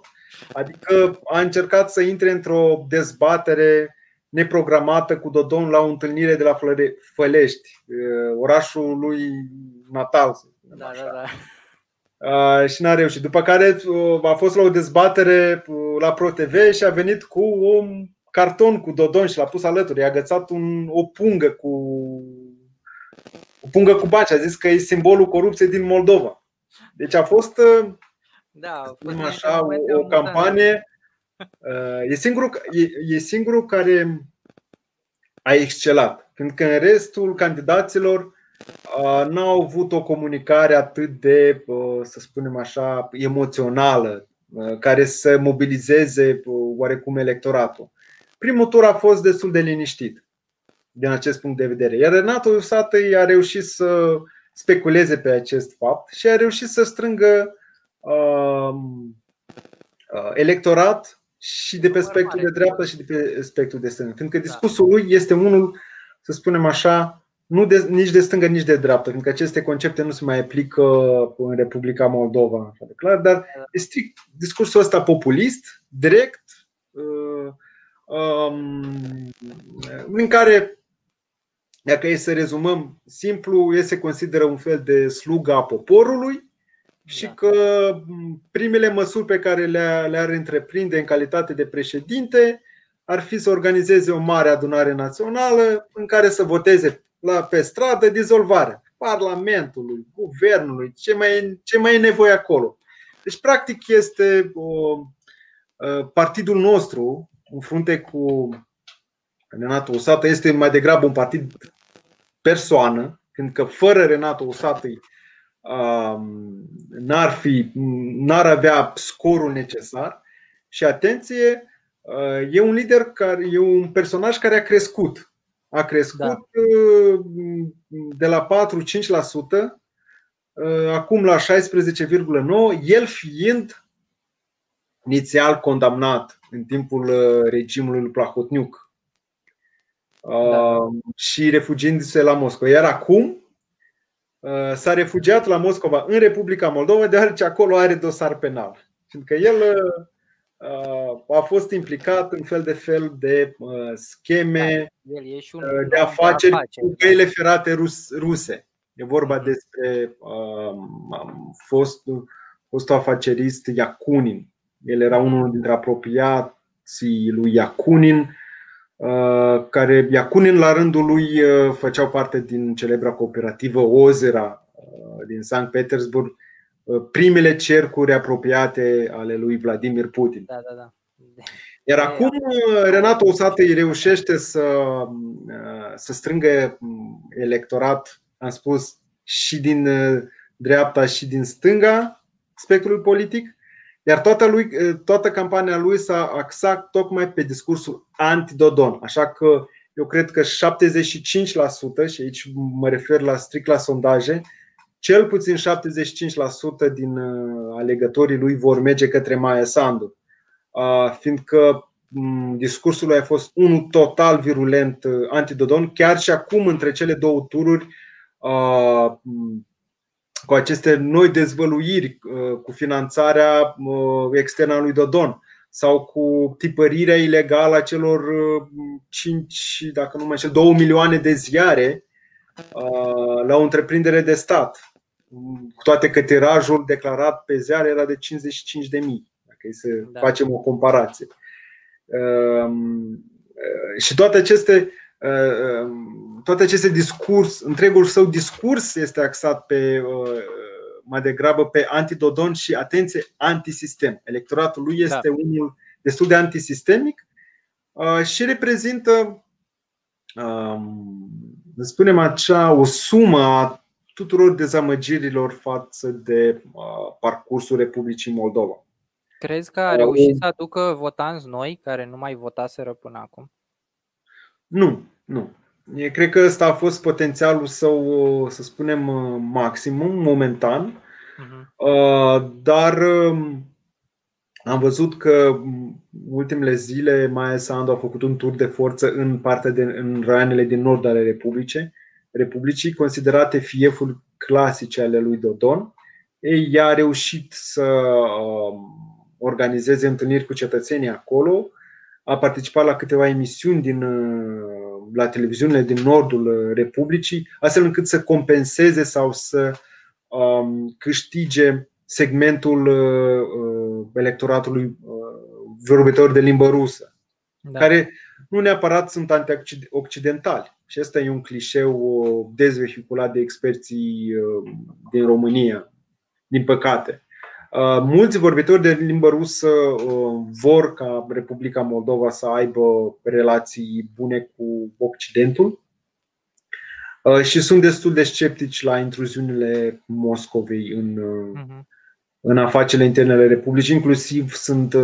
Adică a încercat să intre într-o dezbatere neprogramată cu Dodon la o întâlnire de la Fălești, uh, orașul lui natal. Da, da, da și n-a reușit. După care uh, a fost la o dezbatere uh, la ProTV și a venit cu un carton cu Dodon și l-a pus alături. I-a agățat un, o pungă cu o pungă cu baci. A zis că e simbolul corupției din Moldova. Deci a fost, uh, da, a fost așa, o, o campanie. E singurul, e, e singurul care a excelat. Pentru că în restul candidaților n-au avut o comunicare atât de, să spunem așa, emoțională, care să mobilizeze oarecum electoratul. Primul tur a fost destul de liniștit din acest punct de vedere. Iar Renato Iusatăi a reușit să speculeze pe acest fapt și a reușit să strângă uh, electorat și de pe spectrul de dreapta și de pe spectrul de stânga. Fiindcă discursul lui este unul, să spunem așa, nu de, nici de stângă, nici de dreaptă, pentru că aceste concepte nu se mai aplică în Republica Moldova, așa de clar, dar e strict discursul ăsta populist, direct, uh, um, în care, dacă e să rezumăm simplu, e se consideră un fel de sluga a poporului și da. că primele măsuri pe care le-ar le întreprinde în calitate de președinte ar fi să organizeze o mare adunare națională în care să voteze la, pe stradă dizolvarea Parlamentului, Guvernului, ce mai, ce mai e nevoie acolo. Deci, practic, este o, partidul nostru, în frunte cu Renato Usată, este mai degrabă un partid persoană, pentru că fără Renato Usată n-ar, fi, n-ar avea scorul necesar. Și atenție, e un lider care e un personaj care a crescut a crescut da. Uh, de la 4-5%, uh, acum la 16,9%, el fiind inițial condamnat în timpul uh, regimului lui Plahotniuc da. și refugiindu-se la Moscova. Iar acum s-a refugiat la Moscova în Republica Moldova deoarece acolo are dosar penal. Pentru că el a fost implicat în fel de fel de scheme da, el e și un de afaceri de afaceri. cu căile ferate rus, ruse. E vorba mm-hmm. despre um, fost, fost afacerist Iacunin. El era unul dintre apropiații lui Iacunin, uh, care Iacunin la rândul lui uh, făceau parte din celebra cooperativă Ozera uh, din Sankt Petersburg, primele cercuri apropiate ale lui Vladimir Putin. Da, da, da. Iar acum Renato Osată îi reușește să, să strângă electorat, am spus, și din dreapta și din stânga spectrului politic iar toată, lui, toată campania lui s-a axat tocmai pe discursul anti-Dodon. Așa că eu cred că 75%, și aici mă refer la strict la sondaje, cel puțin 75% din alegătorii lui vor merge către Maia Sandu. Fiindcă discursul lui a fost unul total virulent anti-Dodon, chiar și acum între cele două tururi cu aceste noi dezvăluiri, uh, cu finanțarea uh, externă a lui Dodon sau cu tipărirea ilegală a celor 5, uh, dacă nu mai știu, 2 milioane de ziare la o întreprindere de stat. Cu toate că tirajul declarat pe ziare era de 55 de mii, dacă e să da. facem o comparație. Și toate aceste toate aceste discurs, întregul său discurs este axat pe uh, mai degrabă pe antidodon și atenție antisistem. Electoratul lui este da. unul destul de antisistemic uh, și reprezintă um, spunem acea o sumă a tuturor dezamăgirilor față de uh, parcursul Republicii Moldova. Crezi că a reușit să aducă votanți noi care nu mai votaseră până acum? Nu, nu. Cred că ăsta a fost potențialul său, să spunem, maximum, momentan. Uh-huh. Dar um, am văzut că ultimele zile Maia Sandu a făcut un tur de forță în partea de, în raioanele din nord ale Republicii, Republicii considerate fiefuri clasice ale lui Dodon. Ei, ea a reușit să uh, organizeze întâlniri cu cetățenii acolo, a participat la câteva emisiuni din uh, la televiziunile din nordul uh, Republicii, astfel încât să compenseze sau să um, câștige segmentul uh, uh electoratului uh, vorbitor de limbă rusă, da. care nu neapărat sunt antioccidentali. Și ăsta e un clișeu uh, dezvehiculat de experții din România, din păcate. Uh, mulți vorbitori de limbă rusă uh, vor ca Republica Moldova să aibă relații bune cu Occidentul uh, și sunt destul de sceptici la intruziunile Moscovei în, mhm. în afacerile interne ale Republicii, inclusiv sunt,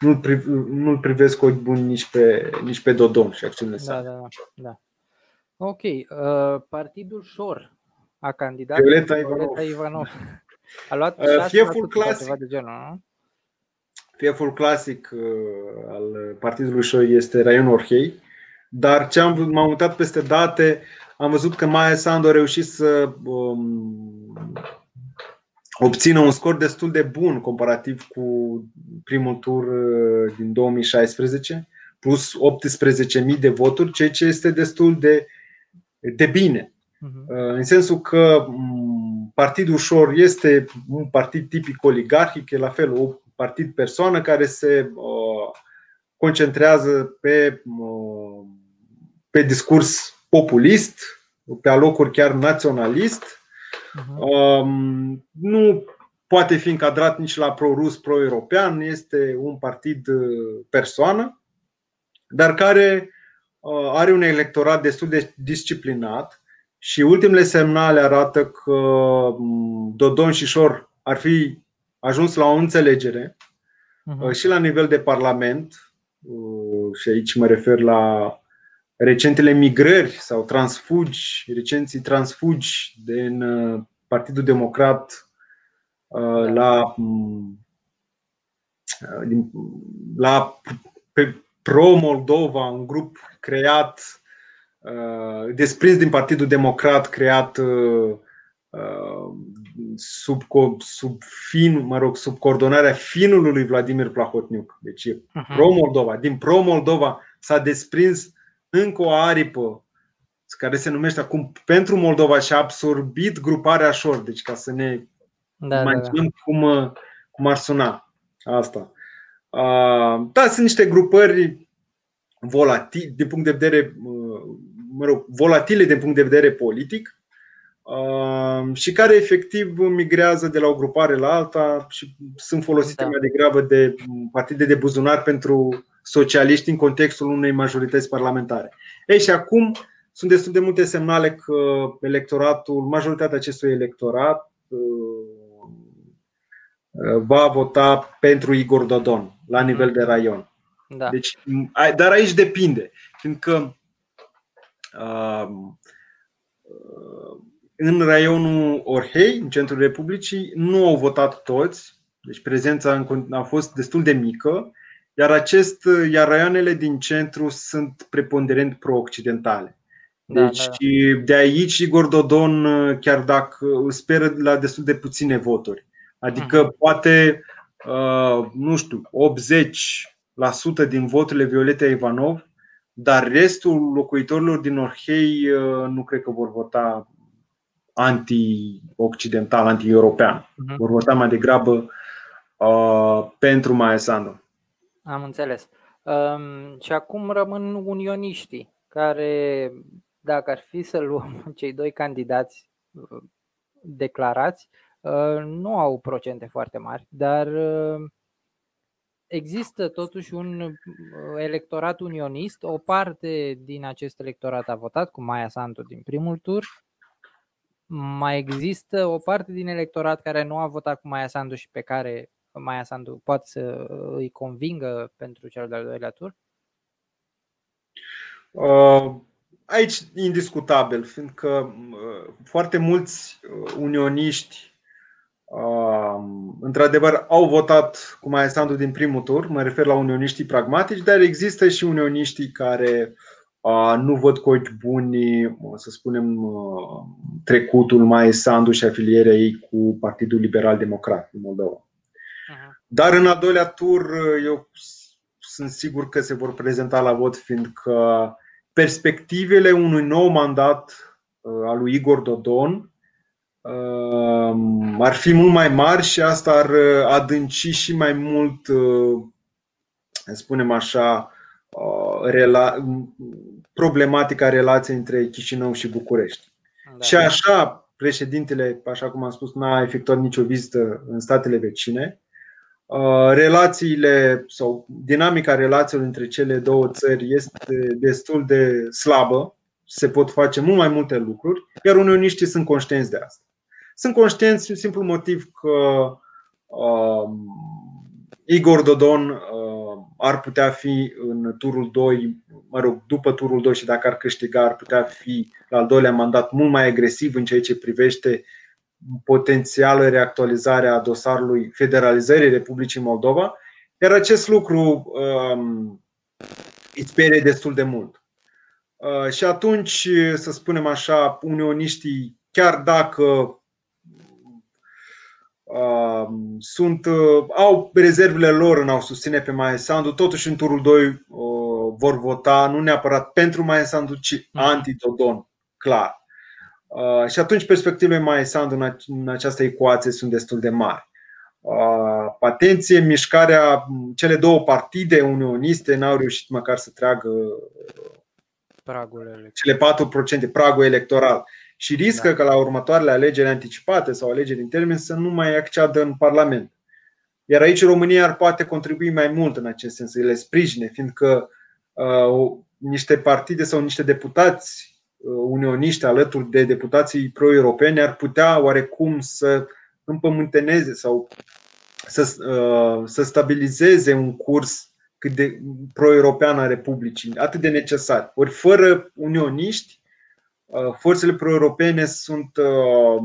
nu-l, priv, nu privesc cu ochi buni nici pe, nici pe Dodon și acțiunile da, sale. Da, da, da. Ok. Uh, Partidul Șor a candidat Violeta Ivanov. Ivanov. A luat uh, Fieful clasic. De genul, nu? Fieful clasic uh, al Partidului Șoi este raionul Orhei, dar ce am, m-am mutat peste date, am văzut că Maia Sandu a reușit să um, obțină un scor destul de bun comparativ cu primul tur uh, din 2016, plus 18.000 de voturi, ceea ce este destul de, de bine. Uh-huh. În sensul că Partidul Ușor este un partid tipic oligarhic, e la fel un partid persoană care se uh, concentrează pe, uh, pe discurs populist, pe alocuri chiar naționalist. Uh-huh. Nu poate fi încadrat nici la pro-rus, pro-european, este un partid uh, persoană, dar care are un electorat destul de disciplinat și ultimele semnale arată că mm, Dodon și Șor ar fi ajuns la o înțelegere uh-huh. și la nivel de Parlament, uh, și aici mă refer la recentele migrări sau transfugi, recenții transfugi din uh, Partidul Democrat uh, da. la, mm, la Pro-Moldova, un grup creat Uh, desprins din Partidul Democrat creat uh, sub, sub fin, mă rog, sub coordonarea finului lui Vladimir Plahotniuc. Deci e uh-huh. pro-Moldova. Din pro-Moldova s-a desprins încă o aripă care se numește acum pentru Moldova și a absorbit gruparea Șor. Deci ca să ne da, imaginăm da, da. Cum, cum ar suna asta. Da, sunt niște grupări volatile, din punct de vedere, mă rog, volatile din punct de vedere politic, și care efectiv migrează de la o grupare la alta și sunt folosite da. mai degrabă de partide de buzunar pentru socialiști în contextul unei majorități parlamentare. Ei, și acum sunt destul de multe semnale că electoratul, majoritatea acestui electorat uh, va vota pentru Igor Dodon la nivel de raion. Da. Deci, dar aici depinde, fiindcă uh, în raionul Orhei, în centrul Republicii, nu au votat toți, deci prezența a fost destul de mică, iar, acest, iar raioanele din centru sunt preponderent pro-occidentale. Da, deci da, da. de aici Igor Dodon, chiar dacă speră la destul de puține voturi, adică uh-huh. poate, uh, nu știu, 80% din voturile Violeta Ivanov, dar restul locuitorilor din Orhei uh, nu cred că vor vota anti-occidental, anti-european. Uh-huh. Vor vota mai degrabă uh, pentru Maia Sandu. Am înțeles. Um, și acum rămân unioniștii, care, dacă ar fi să luăm cei doi candidați uh, declarați, uh, nu au procente foarte mari, dar uh, există totuși un electorat unionist. O parte din acest electorat a votat cu Maia Sandu din primul tur mai există o parte din electorat care nu a votat cu Maia Sandu și pe care Maia Sandu poate să îi convingă pentru cel de-al doilea tur? Uh, aici indiscutabil, fiindcă uh, foarte mulți uh, unioniști într-adevăr au votat cu Maia Sandu din primul tur, mă refer la unioniștii pragmatici, dar există și unioniștii care nu văd cu ochi buni, să spunem, trecutul mai Sandu și afilierea ei cu Partidul Liberal Democrat din Moldova. Dar în al doilea tur eu sunt sigur că se vor prezenta la vot, fiindcă perspectivele unui nou mandat al lui Igor Dodon ar fi mult mai mari și asta ar adânci și mai mult, spunem așa, rela- problematica relației între Chișinău și București. Da. Și așa, președintele, așa cum am spus, n-a efectuat nicio vizită în statele vecine. Relațiile sau dinamica relațiilor între cele două țări este destul de slabă. Se pot face mult mai multe lucruri, iar unioniștii sunt conștienți de asta. Sunt conștienți din simplu motiv că uh, Igor Dodon uh, ar putea fi în turul 2, mă rog, după turul 2 și dacă ar câștiga, ar putea fi la al doilea mandat mult mai agresiv în ceea ce privește potențială reactualizare a dosarului federalizării Republicii Moldova, iar acest lucru um, îi sperie destul de mult. Uh, și atunci, să spunem așa, unioniștii, chiar dacă sunt, uh, au rezervele lor în a susține pe Maia Sandu, totuși în turul 2 uh, vor vota nu neapărat pentru Maia Sandu, ci mm. anti-Dodon, clar. Uh, și atunci perspectivele Maia Sandu în această ecuație sunt destul de mari. Atenție, mișcarea, cele două partide unioniste n-au reușit măcar să treagă pragul cele 4%, pragul electoral și riscă da. că la următoarele alegeri anticipate sau alegeri în termen să nu mai acceadă în Parlament. Iar aici România ar poate contribui mai mult în acest sens, să le sprijine, fiindcă uh, niște partide sau niște deputați uh, unioniști alături de deputații pro-europeni ar putea oarecum să împământeneze sau să, uh, să stabilizeze un curs cât de pro-european a Republicii, atât de necesar. Ori fără unioniști, Uh, forțele pro-europene sunt, uh,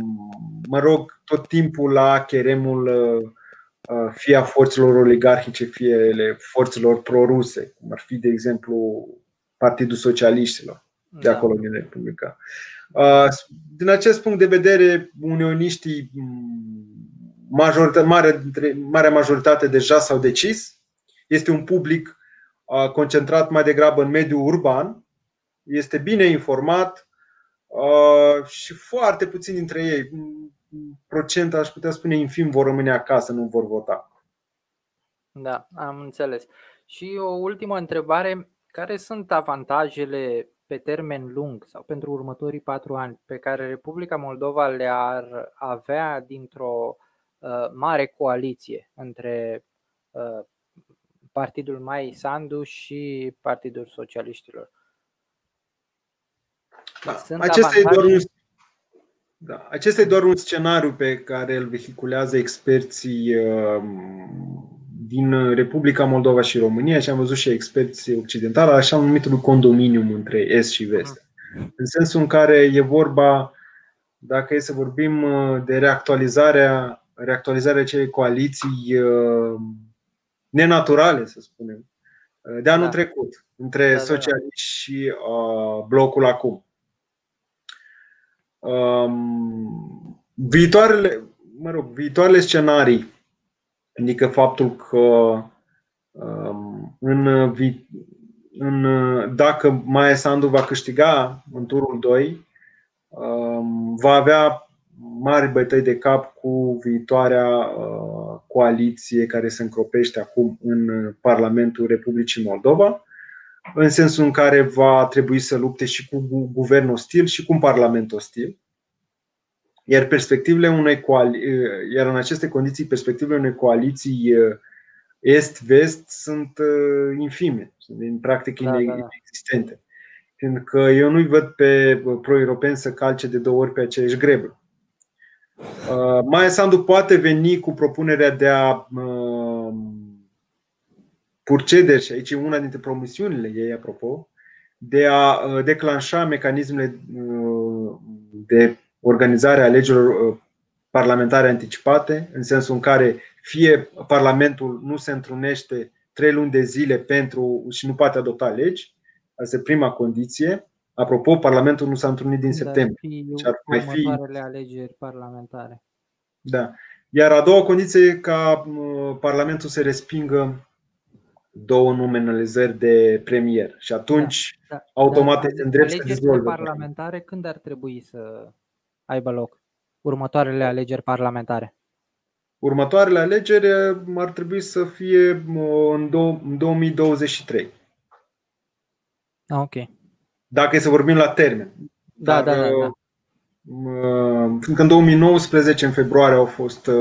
mă rog, tot timpul la cheremul uh, fie a forțelor oligarhice, fie ale forțelor pro-ruse, cum ar fi, de exemplu, Partidul Socialiștilor. de da. acolo din Republica. Din acest punct de vedere, unioniștii, majoritate, mare, marea majoritate deja s-au decis. Este un public concentrat mai degrabă în mediul urban, este bine informat și foarte puțini dintre ei, procent aș putea spune infim, vor rămâne acasă, nu vor vota. Da, am înțeles. Și o ultimă întrebare, care sunt avantajele pe termen lung sau pentru următorii patru ani pe care Republica Moldova le-ar avea dintr-o uh, mare coaliție între uh, Partidul Mai Sandu și Partidul Socialiștilor? Da. Acesta, e doar un, da. Acesta e doar un scenariu pe care îl vehiculează experții uh, din Republica Moldova și România și am văzut și experții occidentali, așa numitul condominium între Est și Vest. În sensul în care e vorba, dacă e să vorbim uh, de reactualizarea, reactualizarea acelei coaliții uh, nenaturale, să spunem, uh, de anul da. trecut, între da, da, da. socialiști și uh, blocul acum. Um, viitoarele, mă rog, viitoarele scenarii Adică faptul că um, în, în, dacă Maia Sandu va câștiga în turul 2, um, va avea mari bătăi de cap cu viitoarea uh, coaliție care se încropește acum în Parlamentul Republicii Moldova, în sensul în care va trebui să lupte și cu guvern ostil și cu un parlament ostil. Iar perspectivele unei coali- iar în aceste condiții perspectivele unei coaliții est-vest sunt infime, sunt în practic da, inexistente. Da, da. Pentru că eu nu-i văd pe pro-europeni să calce de două ori pe aceeași greblă. Maia Sandu poate veni cu propunerea de a purcede, și aici e una dintre promisiunile ei, apropo, de a declanșa mecanismele de organizarea alegerilor uh, parlamentare anticipate, în sensul în care fie Parlamentul nu se întrunește trei luni de zile pentru și nu poate adopta legi, asta e prima condiție. Apropo, Parlamentul nu s-a întrunit din septembrie. Și ar mai fi alegeri parlamentare. Da. Iar a doua condiție e ca uh, Parlamentul să respingă două nominalizări de premier. Și atunci, da, da, automat, da, în drept să dizolve. parlamentare când ar trebui să aibă loc următoarele alegeri parlamentare? Următoarele alegeri eh, ar trebui să fie în 2023. Ah, ok. Dacă e să vorbim la termen. Da, Dar, da, da, da. Fiindcă în 2019, în februarie, au fost eh,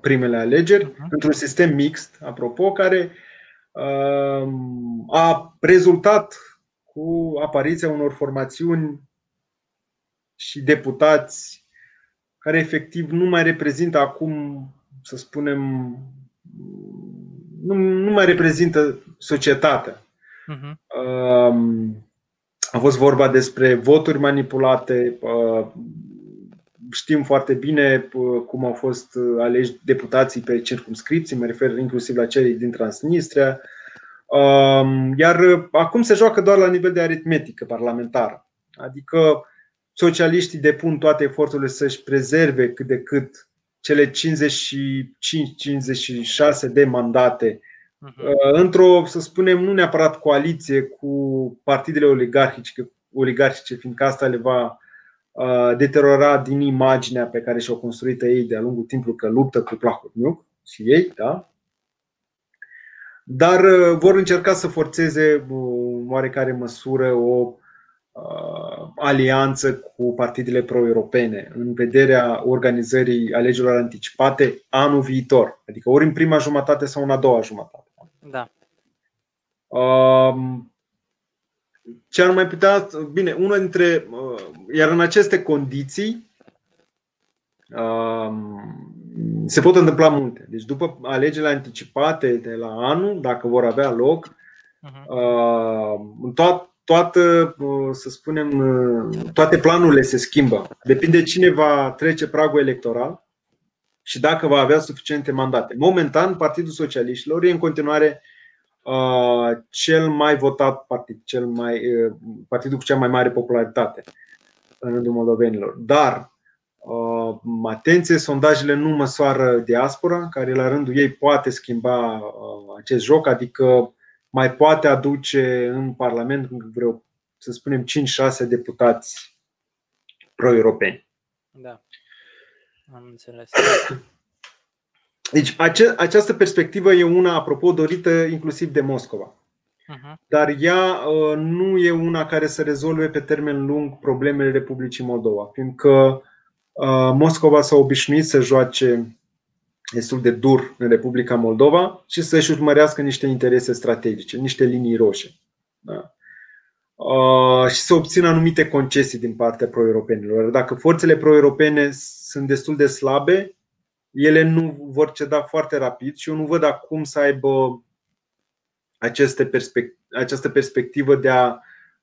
primele alegeri, uh-huh. într-un sistem mixt, apropo, care eh, a rezultat cu apariția unor formațiuni și deputați care efectiv nu mai reprezintă acum, să spunem, nu, nu mai reprezintă societatea. Uh-huh. A fost vorba despre voturi manipulate. Uh, știm foarte bine uh, cum au fost aleși deputații pe circumscripții, mă refer inclusiv la cei din Transnistria. Um, iar acum se joacă doar la nivel de aritmetică parlamentară. Adică socialiștii depun toate eforturile să-și prezerve cât de cât cele 55-56 de mandate uh-huh. într-o, să spunem, nu neapărat coaliție cu partidele oligarhice, oligarhice fiindcă asta le va uh, deteriora din imaginea pe care și-au construit ei de-a lungul timpului că luptă cu Plahotniuc și ei, da? Dar uh, vor încerca să forțeze în oarecare măsură o Uh, alianță cu partidele pro-europene în vederea organizării alegerilor anticipate anul viitor, adică ori în prima jumătate sau în a doua jumătate. Da. Um, ce ar mai putea. Bine, una dintre. Uh, iar în aceste condiții um, se pot întâmpla multe. Deci, după alegerile anticipate de la anul, dacă vor avea loc, uh-huh. în toată toată, să spunem, toate planurile se schimbă. Depinde cine va trece pragul electoral și dacă va avea suficiente mandate. Momentan, Partidul Socialiștilor e în continuare cel mai votat partid, cel mai, partidul cu cea mai mare popularitate în rândul moldovenilor. Dar, atenție, sondajele nu măsoară diaspora, care la rândul ei poate schimba acest joc, adică mai poate aduce în Parlament vreo, să spunem, 5-6 deputați pro-europeni. Da, am înțeles. Deci ace- această perspectivă e una, apropo, dorită inclusiv de Moscova. Uh-huh. Dar ea uh, nu e una care să rezolve pe termen lung problemele Republicii Moldova, fiindcă uh, Moscova s-a obișnuit să joace destul de dur în Republica Moldova și să-și urmărească niște interese strategice, niște linii roșii. Da? Uh, și să obțină anumite concesii din partea pro-europenilor. Dacă forțele pro-europene sunt destul de slabe, ele nu vor ceda foarte rapid și eu nu văd acum să aibă aceste perspect- această perspectivă de a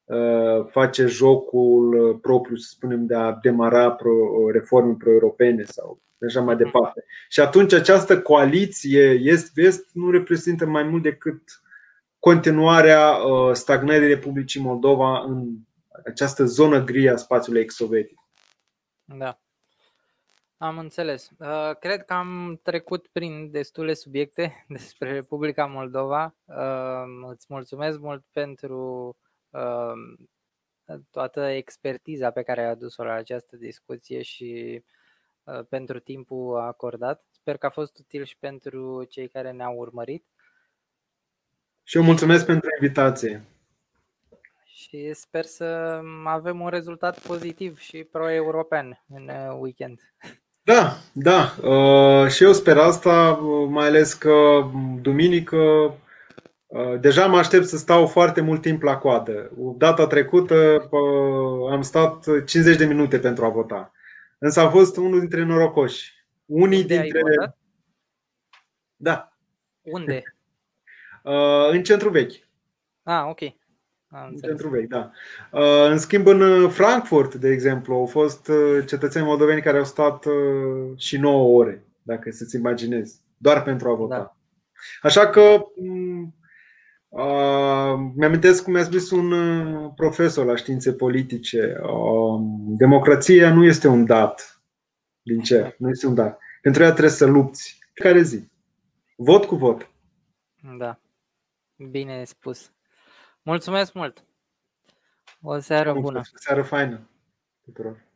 uh, face jocul propriu, să spunem, de a demara pro, reforme pro-europene sau așa mai departe. Și atunci această coaliție est-vest nu reprezintă mai mult decât continuarea uh, stagnării Republicii Moldova în această zonă gri a spațiului ex-sovietic. Da. Am înțeles. Uh, cred că am trecut prin destule subiecte despre Republica Moldova. Uh, îți mulțumesc mult pentru toată expertiza pe care ai adus-o la această discuție și pentru timpul acordat. Sper că a fost util și pentru cei care ne-au urmărit. Și eu mulțumesc pentru invitație. Și sper să avem un rezultat pozitiv și pro-european în uh, weekend. Da, da. Uh, și eu sper asta, mai ales că duminică uh, deja mă aștept să stau foarte mult timp la coadă. Data trecută am stat 50 de minute pentru a vota. Însă a fost unul dintre norocoși. Unii Unde dintre. Da. Unde? Uh, în centru vechi. Ah, ok. Am în centru vechi, da. Uh, în schimb, în Frankfurt, de exemplu, au fost uh, cetățeni moldoveni care au stat și 9 ore, dacă să-ți imaginezi, doar pentru a vota. Da. Așa că Uh, mi-amintesc cum mi-a spus un profesor la științe politice. Uh, democrația nu este un dat din cer, nu este un dat. Pentru ea trebuie să lupți. Care zi? Vot cu vot. Da. Bine spus. Mulțumesc mult! O seară bună! O seară faină tuturor!